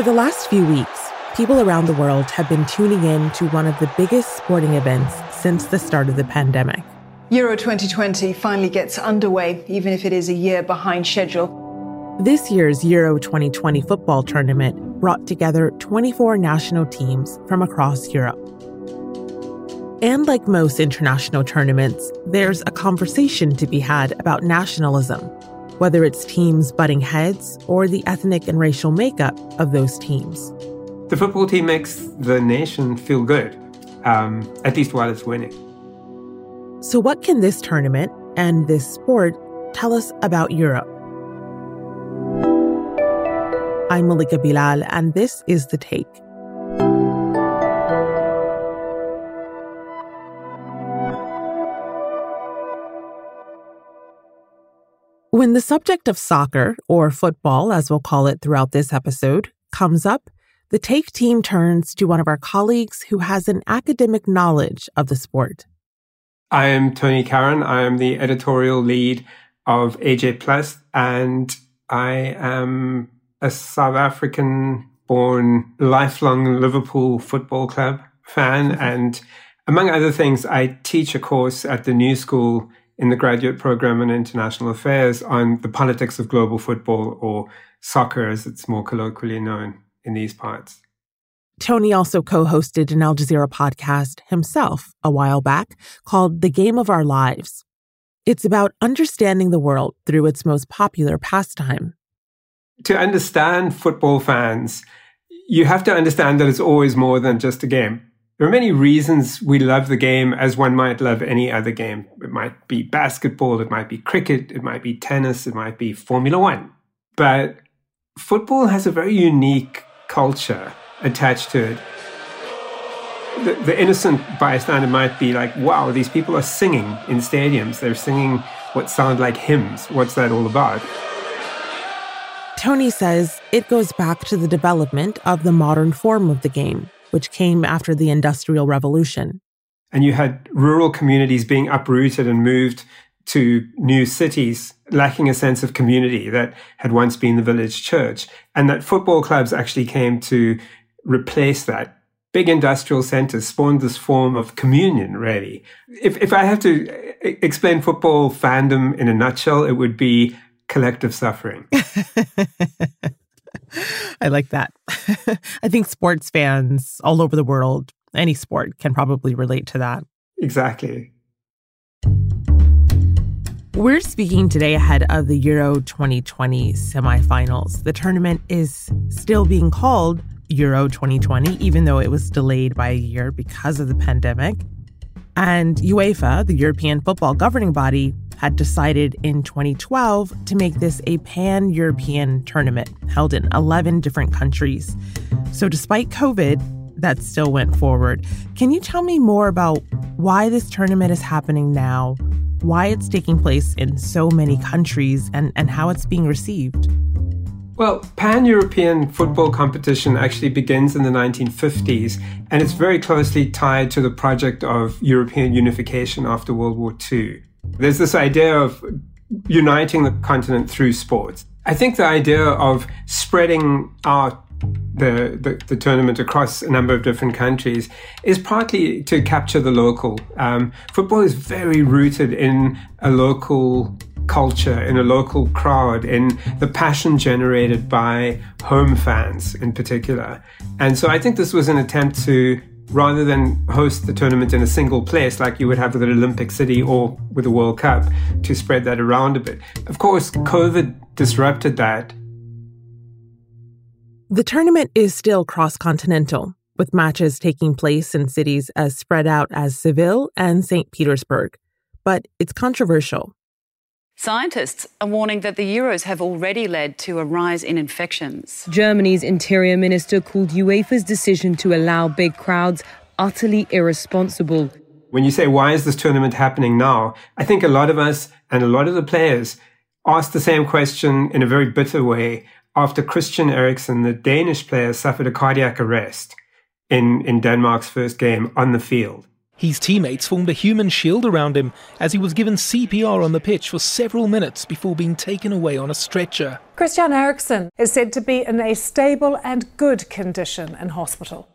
For the last few weeks, people around the world have been tuning in to one of the biggest sporting events since the start of the pandemic. Euro 2020 finally gets underway, even if it is a year behind schedule. This year's Euro 2020 football tournament brought together 24 national teams from across Europe. And like most international tournaments, there's a conversation to be had about nationalism, whether it's teams butting heads or the ethnic and racial makeup of those teams. The football team makes the nation feel good, um, at least while it's winning. So, what can this tournament and this sport tell us about Europe? I'm Malika Bilal, and this is The Take. When the subject of soccer, or football as we'll call it throughout this episode, comes up, the Take team turns to one of our colleagues who has an academic knowledge of the sport. I am Tony Karon. I am the editorial lead of AJ Plus, and I am a South African born lifelong Liverpool Football Club fan. And among other things, I teach a course at the New School in the graduate program in international affairs on the politics of global football or soccer, as it's more colloquially known in these parts. Tony also co hosted an Al Jazeera podcast himself a while back called The Game of Our Lives. It's about understanding the world through its most popular pastime. To understand football fans, you have to understand that it's always more than just a game. There are many reasons we love the game as one might love any other game. It might be basketball, it might be cricket, it might be tennis, it might be Formula One. But football has a very unique culture attached to it. The, the, innocent bystander might be like, wow, these people are singing in stadiums. They're singing what sound like hymns. What's that all about? Tony says it goes back to the development of the modern form of the game, which came after the Industrial Revolution. And you had rural communities being uprooted and moved to new cities, lacking a sense of community that had once been the village church. And that football clubs actually came to replace that. Big industrial centers spawned this form of communion, really. If, if I have to uh, explain football fandom in a nutshell, it would be collective suffering. I like that. I think sports fans all over the world, any sport, can probably relate to that. Exactly. We're speaking today ahead of the Euro 2020 semifinals. The tournament is still being called Euro 2020, even though it was delayed by a year because of the pandemic. And UEFA, the European football governing body, had decided in 2012 to make this a pan European tournament held in 11 different countries. So, despite COVID, that still went forward. Can you tell me more about why this tournament is happening now, why it's taking place in so many countries, and, and how it's being received? Well, pan European football competition actually begins in the 1950s, and it's very closely tied to the project of European unification after World War II. There's this idea of uniting the continent through sports. I think the idea of spreading out the, the, the, tournament across a number of different countries is partly to capture the local. Um, football is very rooted in a local culture, in a local crowd, in the passion generated by home fans in particular. And so I think this was an attempt to, rather than host the tournament in a single place like you would have with an Olympic City or with a World Cup, to spread that around a bit. Of course, COVID disrupted that. The tournament is still cross continental, with matches taking place in cities as spread out as Seville and St. Petersburg. But it's controversial Scientists are warning that the Euros have already led to a rise in infections. Germany's interior minister called UEFA's decision to allow big crowds utterly irresponsible. When you say, why is this tournament happening now? I think a lot of us and a lot of the players asked the same question in a very bitter way after Christian Eriksen, the Danish player, suffered a cardiac arrest in, in Denmark's first game on the field. His teammates formed a human shield around him as he was given CPR on the pitch for several minutes before being taken away on a stretcher. Christian Eriksen is said to be in a stable and good condition in hospital.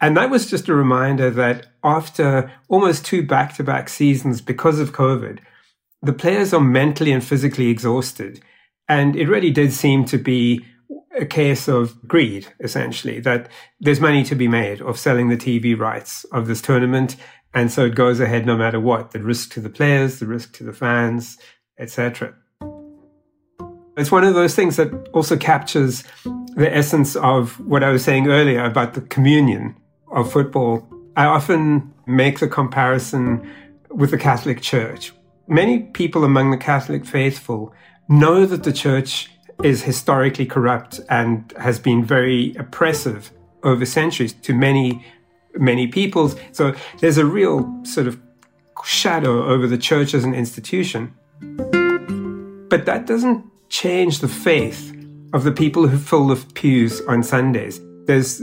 And that was just a reminder that after almost two back to back seasons because of COVID, the players are mentally and physically exhausted. And it really did seem to be a case of greed, essentially, that there's money to be made of selling the TV rights of this tournament. And so it goes ahead no matter what the risk to the players, the risk to the fans, etc. It's one of those things that also captures the essence of what I was saying earlier about the communion of football. I often make the comparison with the Catholic Church. Many people among the Catholic faithful know that the church is historically corrupt and has been very oppressive over centuries to many, many peoples. So there's a real sort of shadow over the church as an institution. But that doesn't change the faith of the people who fill the pews on Sundays. There's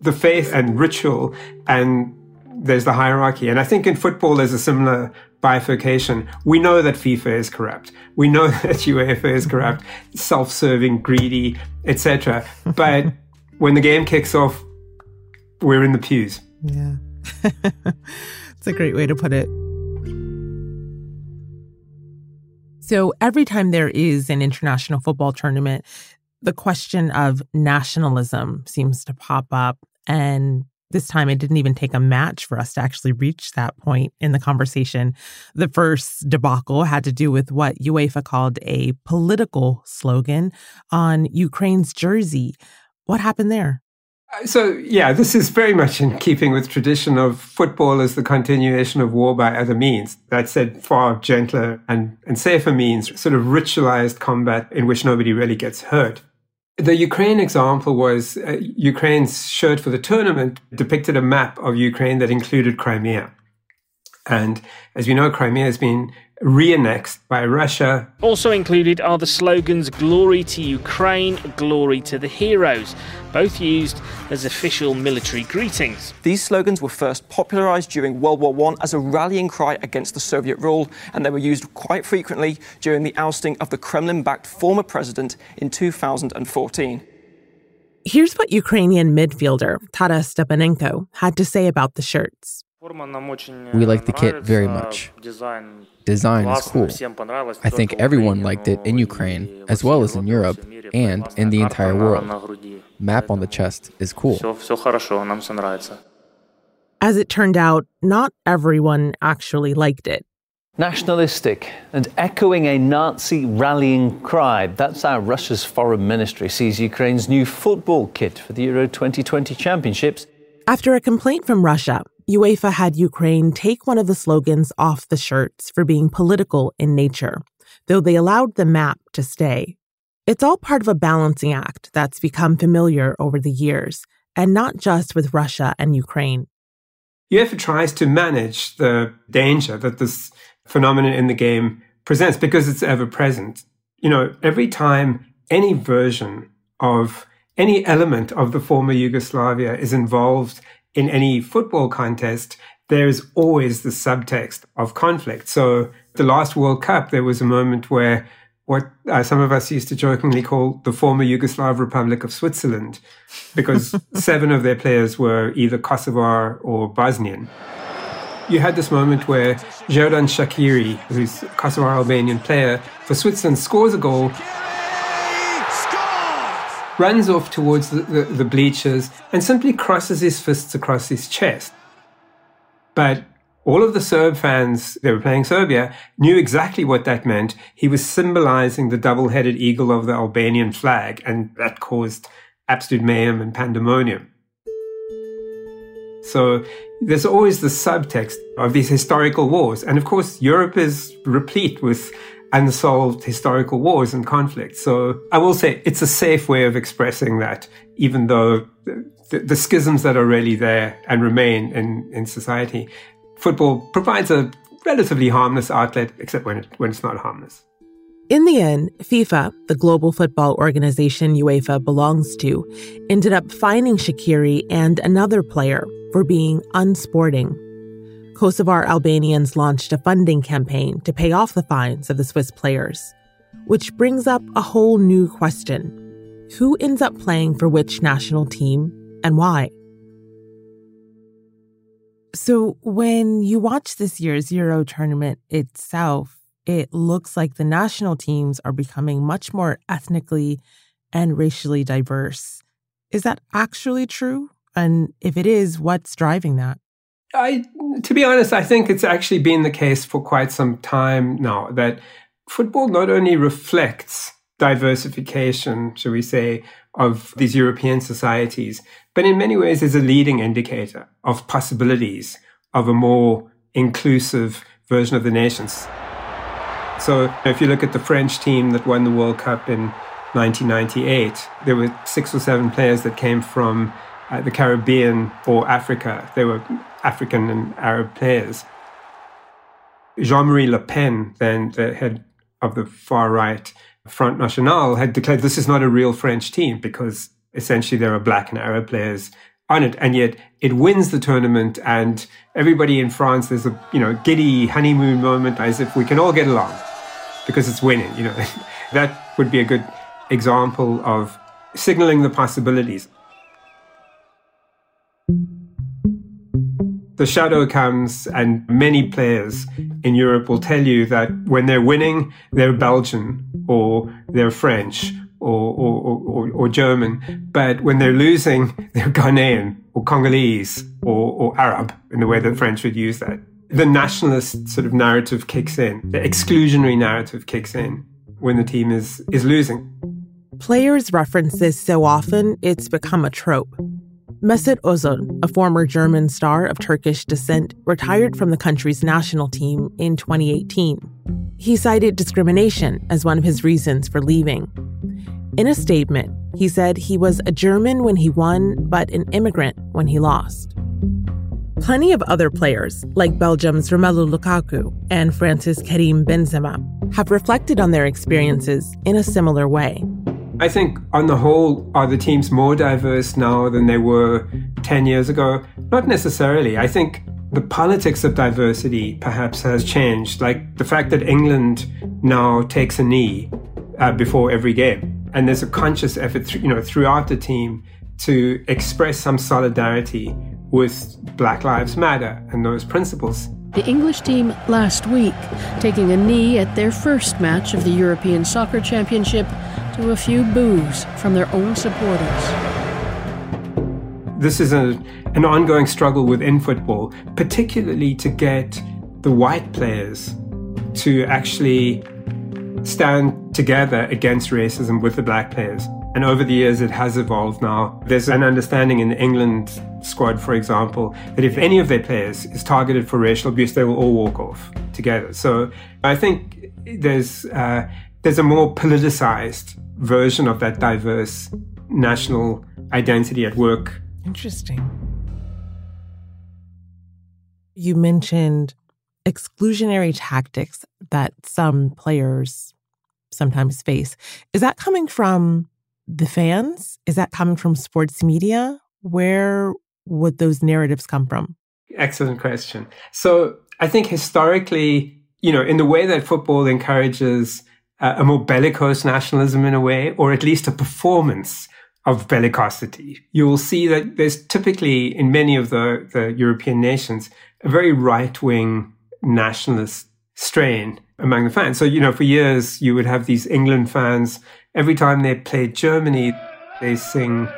the faith and ritual and there's the hierarchy. And I think in football, there's a similar bifurcation. We know that FIFA is corrupt. We know that UEFA is corrupt, self-serving, greedy, etc. But when the game kicks off, we're in the pews. Yeah. It's a great way to put it. So every time there is an international football tournament, the question of nationalism seems to pop up and this time, it didn't even take a match for us to actually reach that point in the conversation. The first debacle had to do with what UEFA called a political slogan on Ukraine's jersey. What happened there? Uh, so, yeah, this is very much in keeping with tradition of football as the continuation of war by other means. That said, far gentler and, and safer means, sort of ritualized combat in which nobody really gets hurt. The Ukraine example was uh, Ukraine's shirt for the tournament depicted a map of Ukraine that included Crimea. And as we know, Crimea has been re-annexed by Russia. Also included are the slogans Glory to Ukraine, Glory to the Heroes, both used as official military greetings. These slogans were first popularized during World War I as a rallying cry against the Soviet rule, and they were used quite frequently during the ousting of the Kremlin-backed former president in 2014. Here's what Ukrainian midfielder Taras Stepanenko had to say about the shirts. We like the kit very much. Design is cool. I think everyone liked it in Ukraine, as well as in Europe, and in the entire world. Map on the chest is cool. As it turned out, not everyone actually liked it. Nationalistic and echoing a Nazi rallying cry. That's how Russia's foreign ministry sees Ukraine's new football kit for the Euro 2020 championships. After a complaint from Russia, UEFA had Ukraine take one of the slogans off the shirts for being political in nature, though they allowed the map to stay. It's all part of a balancing act that's become familiar over the years, and not just with Russia and Ukraine. UEFA tries to manage the danger that this phenomenon in the game presents because it's ever present. You know, every time any version of any element of the former Yugoslavia is involved in any football contest, there's always the subtext of conflict. So the last World Cup, there was a moment where what uh, some of us used to jokingly call the former Yugoslav Republic of Switzerland, because seven of their players were either Kosovar or Bosnian. You had this moment where Xherdan Shaqiri, who's a Kosovar Albanian player for Switzerland, scores a goal runs off towards the, the, the bleachers and simply crosses his fists across his chest. But all of the Serb fans, they were playing Serbia, knew exactly what that meant. He was symbolizing the double headed eagle of the Albanian flag, and that caused absolute mayhem and pandemonium. So there's always the subtext of these historical wars. And of course, Europe is replete with unsolved historical wars and conflicts. So I will say it's a safe way of expressing that, even though the, the schisms that are really there and remain in, in society. Football provides a relatively harmless outlet, except when, it, when it's not harmless. In the end, FIFA, the global football organization UEFA belongs to, ended up fining Shaqiri and another player for being unsporting. Kosovar Albanians launched a funding campaign to pay off the fines of the Swiss players, which brings up a whole new question. Who ends up playing for which national team and why? So, when you watch this year's Euro tournament itself, it looks like the national teams are becoming much more ethnically and racially diverse. Is that actually true? And if it is, what's driving that? I, to be honest, I think it's actually been the case for quite some time now that football not only reflects diversification, shall we say, of these European societies, but in many ways is a leading indicator of possibilities of a more inclusive version of the nations. So if you look at the French team that won the World Cup in 1998, there were six or seven players that came from uh, the Caribbean or Africa. They were African and Arab players. Jean Marie Le Pen, then the head of the far right Front National, had declared this is not a real French team because essentially there are black and Arab players on it. And yet it wins the tournament and everybody in France, there's a, you know, giddy honeymoon moment as if we can all get along because it's winning, you know. that would be a good example of signaling the possibilities. The shadow comes, and many players in Europe will tell you that when they're winning, they're Belgian or they're French or, or, or, or German. But when they're losing, they're Ghanaian or Congolese or, or Arab in the way that French would use that. The nationalist sort of narrative kicks in, the exclusionary narrative kicks in when the team is, is losing. Players reference this so often, it's become a trope. Mesut Ozil, a former German star of Turkish descent, retired from the country's national team in 2018. He cited discrimination as one of his reasons for leaving. In a statement, he said he was a German when he won, but an immigrant when he lost. Plenty of other players, like Belgium's Romelu Lukaku and France's Karim Benzema, have reflected on their experiences in a similar way. I think, on the whole, are the teams more diverse now than they were 10 years ago? Not necessarily. I think the politics of diversity perhaps has changed. Like the fact that England now takes a knee uh, before every game. And there's a conscious effort, th- you know, throughout the team to express some solidarity with Black Lives Matter and those principles. The English team last week taking a knee at their first match of the European Soccer Championship to a few boos from their own supporters. This is a, an ongoing struggle within football, particularly to get the white players to actually stand together against racism with the black players. And over the years, it has evolved now. There's an understanding in the England squad, for example, that if any of their players is targeted for racial abuse, they will all walk off together. So I think there's uh, there's a more politicized version of that diverse national identity at work. Interesting. You mentioned exclusionary tactics that some players sometimes face. Is that coming from the fans? Is that coming from sports media? Where would those narratives come from? Excellent question. So I think historically, you know, in the way that football encourages uh, a more bellicose nationalism in a way, or at least a performance of bellicosity. You will see that there's typically in many of the, the European nations a very right wing nationalist strain among the fans. So, you know, for years you would have these England fans, every time they played Germany, they sing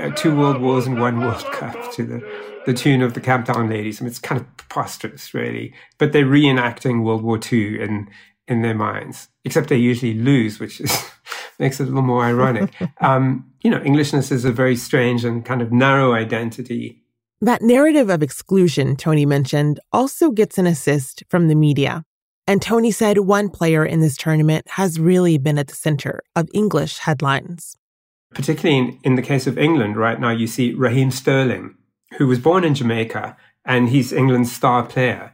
uh, Two World Wars and One World Cup to the, the tune of the Camp Camptown Ladies. I mean, it's kind of preposterous, really. But they're reenacting World War II in, in their minds, except they usually lose, which is, makes it a little more ironic. um, you know, Englishness is a very strange and kind of narrow identity. That narrative of exclusion Tony mentioned also gets an assist from the media. And Tony said one player in this tournament has really been at the center of English headlines. Particularly in, in the case of England, right now, you see Raheem Sterling, who was born in Jamaica and he's England's star player.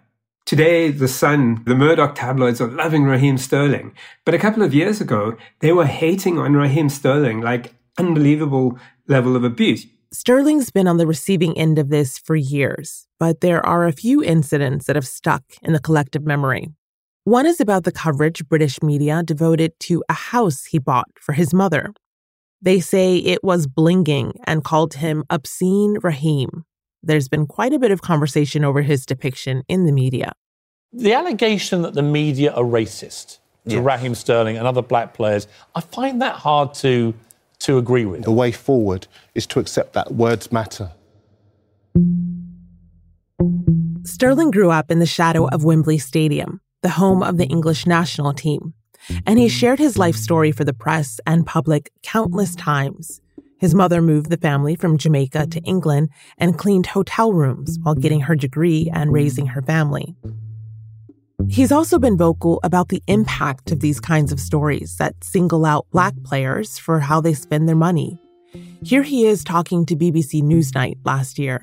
Today, the Sun, the Murdoch tabloids are loving Raheem Sterling. But a couple of years ago, they were hating on Raheem Sterling like unbelievable level of abuse. Sterling's been on the receiving end of this for years, but there are a few incidents that have stuck in the collective memory. One is about the coverage British media devoted to a house he bought for his mother. They say it was blinging and called him obscene Raheem. There's been quite a bit of conversation over his depiction in the media. The allegation that the media are racist to yeah. Raheem Sterling and other black players, I find that hard to to agree with. The way forward is to accept that words matter. Sterling grew up in the shadow of Wembley Stadium, the home of the English national team, and he shared his life story for the press and public countless times. His mother moved the family from Jamaica to England and cleaned hotel rooms while getting her degree and raising her family. He's also been vocal about the impact of these kinds of stories that single out Black players for how they spend their money. Here he is talking to BBC Newsnight last year.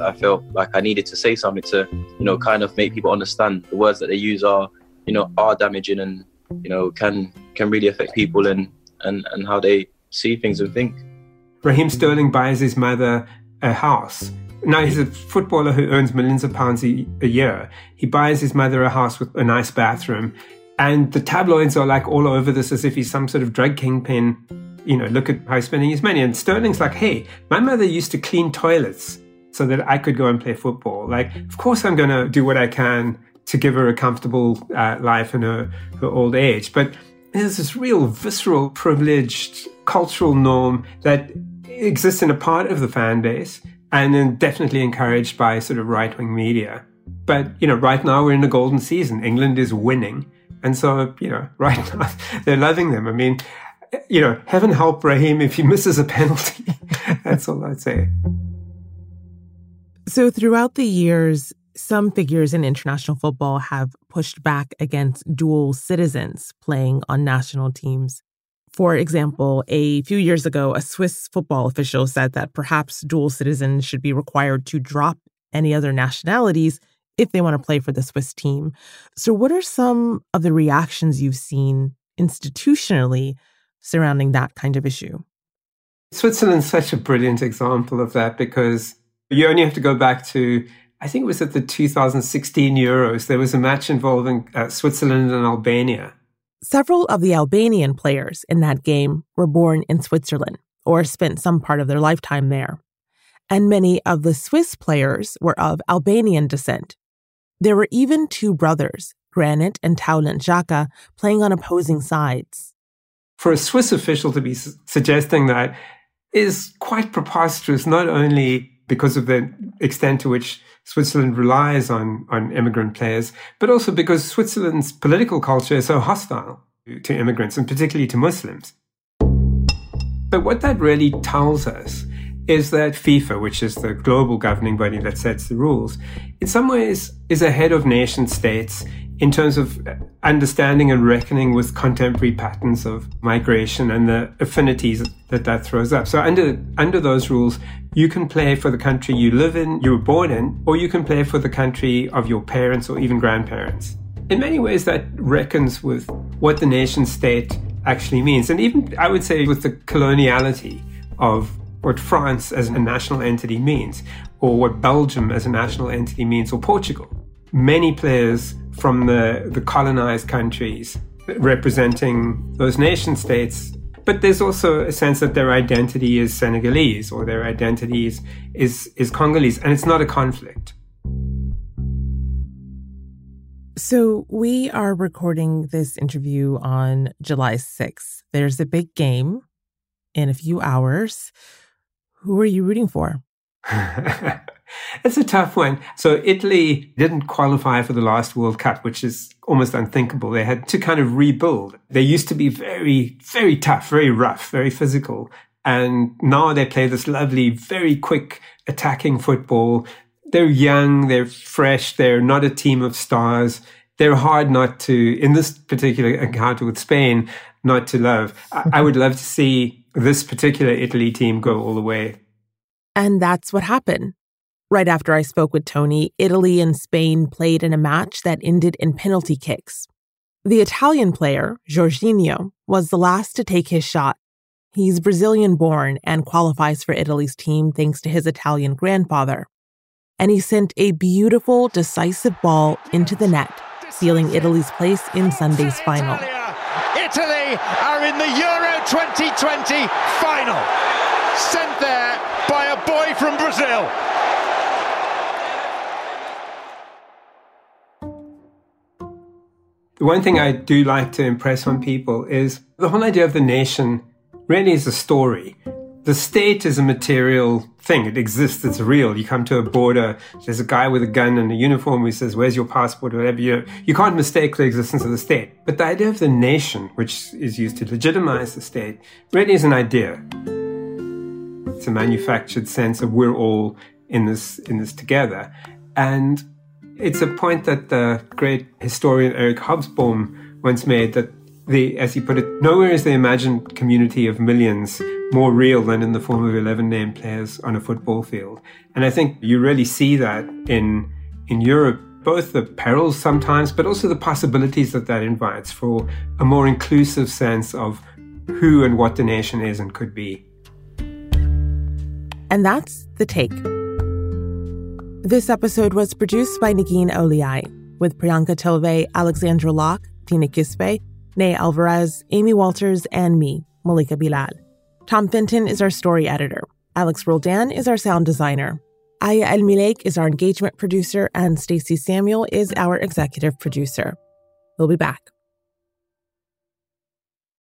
I felt like I needed to say something to, you know, kind of make people understand the words that they use are, you know, are damaging and, you know, can can really affect people and and, and how they see things and think. Raheem Sterling buys his mother a house now he's a footballer who earns millions of pounds a, a year. He buys his mother a house with a nice bathroom, and the tabloids are like all over this as if he's some sort of drug kingpin. You know, look at how he's spending his money. And Sterling's like, hey, my mother used to clean toilets so that I could go and play football. Like, of course, I'm going to do what I can to give her a comfortable uh, life in her, her old age. But there's this real visceral, privileged cultural norm that exists in a part of the fan base and then definitely encouraged by sort of right wing media. But, you know, right now we're in a golden season. England is winning. And so, you know, right now they're loving them. I mean, you know, heaven help Raheem if he misses a penalty. That's all I'd say. So, throughout the years, some figures in international football have pushed back against dual citizens playing on national teams. For example, a few years ago, a Swiss football official said that perhaps dual citizens should be required to drop any other nationalities if they want to play for the Swiss team. So, what are some of the reactions you've seen institutionally surrounding that kind of issue? Switzerland's such a brilliant example of that because you only have to go back to, I think it was at the 2016 Euros. There was a match involving uh, Switzerland and Albania. Several of the Albanian players in that game were born in Switzerland or spent some part of their lifetime there. And many of the Swiss players were of Albanian descent. There were even two brothers, Granit and Taulant Xhaka, playing on opposing sides. For a Swiss official to be su- suggesting that is quite preposterous, not only because of the extent to which Switzerland relies on, on immigrant players, but also because Switzerland's political culture is so hostile to immigrants and particularly to Muslims. But what that really tells us is that FIFA, which is the global governing body that sets the rules, in some ways is ahead of nation states in terms of understanding and reckoning with contemporary patterns of migration and the affinities that that throws up. So under under those rules, you can play for the country you live in, you were born in, or you can play for the country of your parents or even grandparents. In many ways, that reckons with what the nation state actually means, and even I would say with the coloniality of what France as a national entity means, or what Belgium as a national entity means, or Portugal. Many players from the, the colonized countries representing those nation states. But there's also a sense that their identity is Senegalese or their identity is, is, is Congolese, and it's not a conflict. So, we are recording this interview on July 6th. There's a big game in a few hours. Who are you rooting for? It's a tough one. So Italy didn't qualify for the last World Cup, which is almost unthinkable. They had to kind of rebuild. They used to be very, very tough, very rough, very physical. And now they play this lovely, very quick attacking football. They're young, they're fresh, they're not a team of stars. They're hard not to, in this particular encounter with Spain, not to love. I would love to see this particular Italy team go all the way. And that's what happened. Right after I spoke with Tony, Italy and Spain played in a match that ended in penalty kicks. The Italian player, Jorginho, was the last to take his shot. He's Brazilian born and qualifies for Italy's team thanks to his Italian grandfather. And he sent a beautiful, decisive ball into the net, sealing Italy's place in Sunday's final. Italy are in the Euro 2020 final, sent there by a boy from Brazil. The one thing I do like to impress on people is the whole idea of the nation really is a story. The state is a material thing. It exists. It's real. You come to a border. There's a guy with a gun and a uniform who says, where's your passport or whatever. You, you can't mistake the existence of the state. But the idea of the nation, which is used to legitimize the state, really is an idea. It's a manufactured sense of we're all in this, in this together. And it's a point that the great historian Eric Hobsbawm once made that the, as he put it, nowhere is the imagined community of millions more real than in the form of 11 named players on a football field. And I think you really see that in, in Europe, both the perils sometimes, but also the possibilities that that invites for a more inclusive sense of who and what the nation is and could be. And that's the take. This episode was produced by Negin Owliaei, with Priyanka Tilve, Alexandra Locke, Tina Kispe, Nay Alvarez, Amy Walters, and me, Malika Bilal. Tom Fenton is our story editor. Alex Roldan is our sound designer. Aya El is our engagement producer, and Stacey Samuel is our executive producer. We'll be back.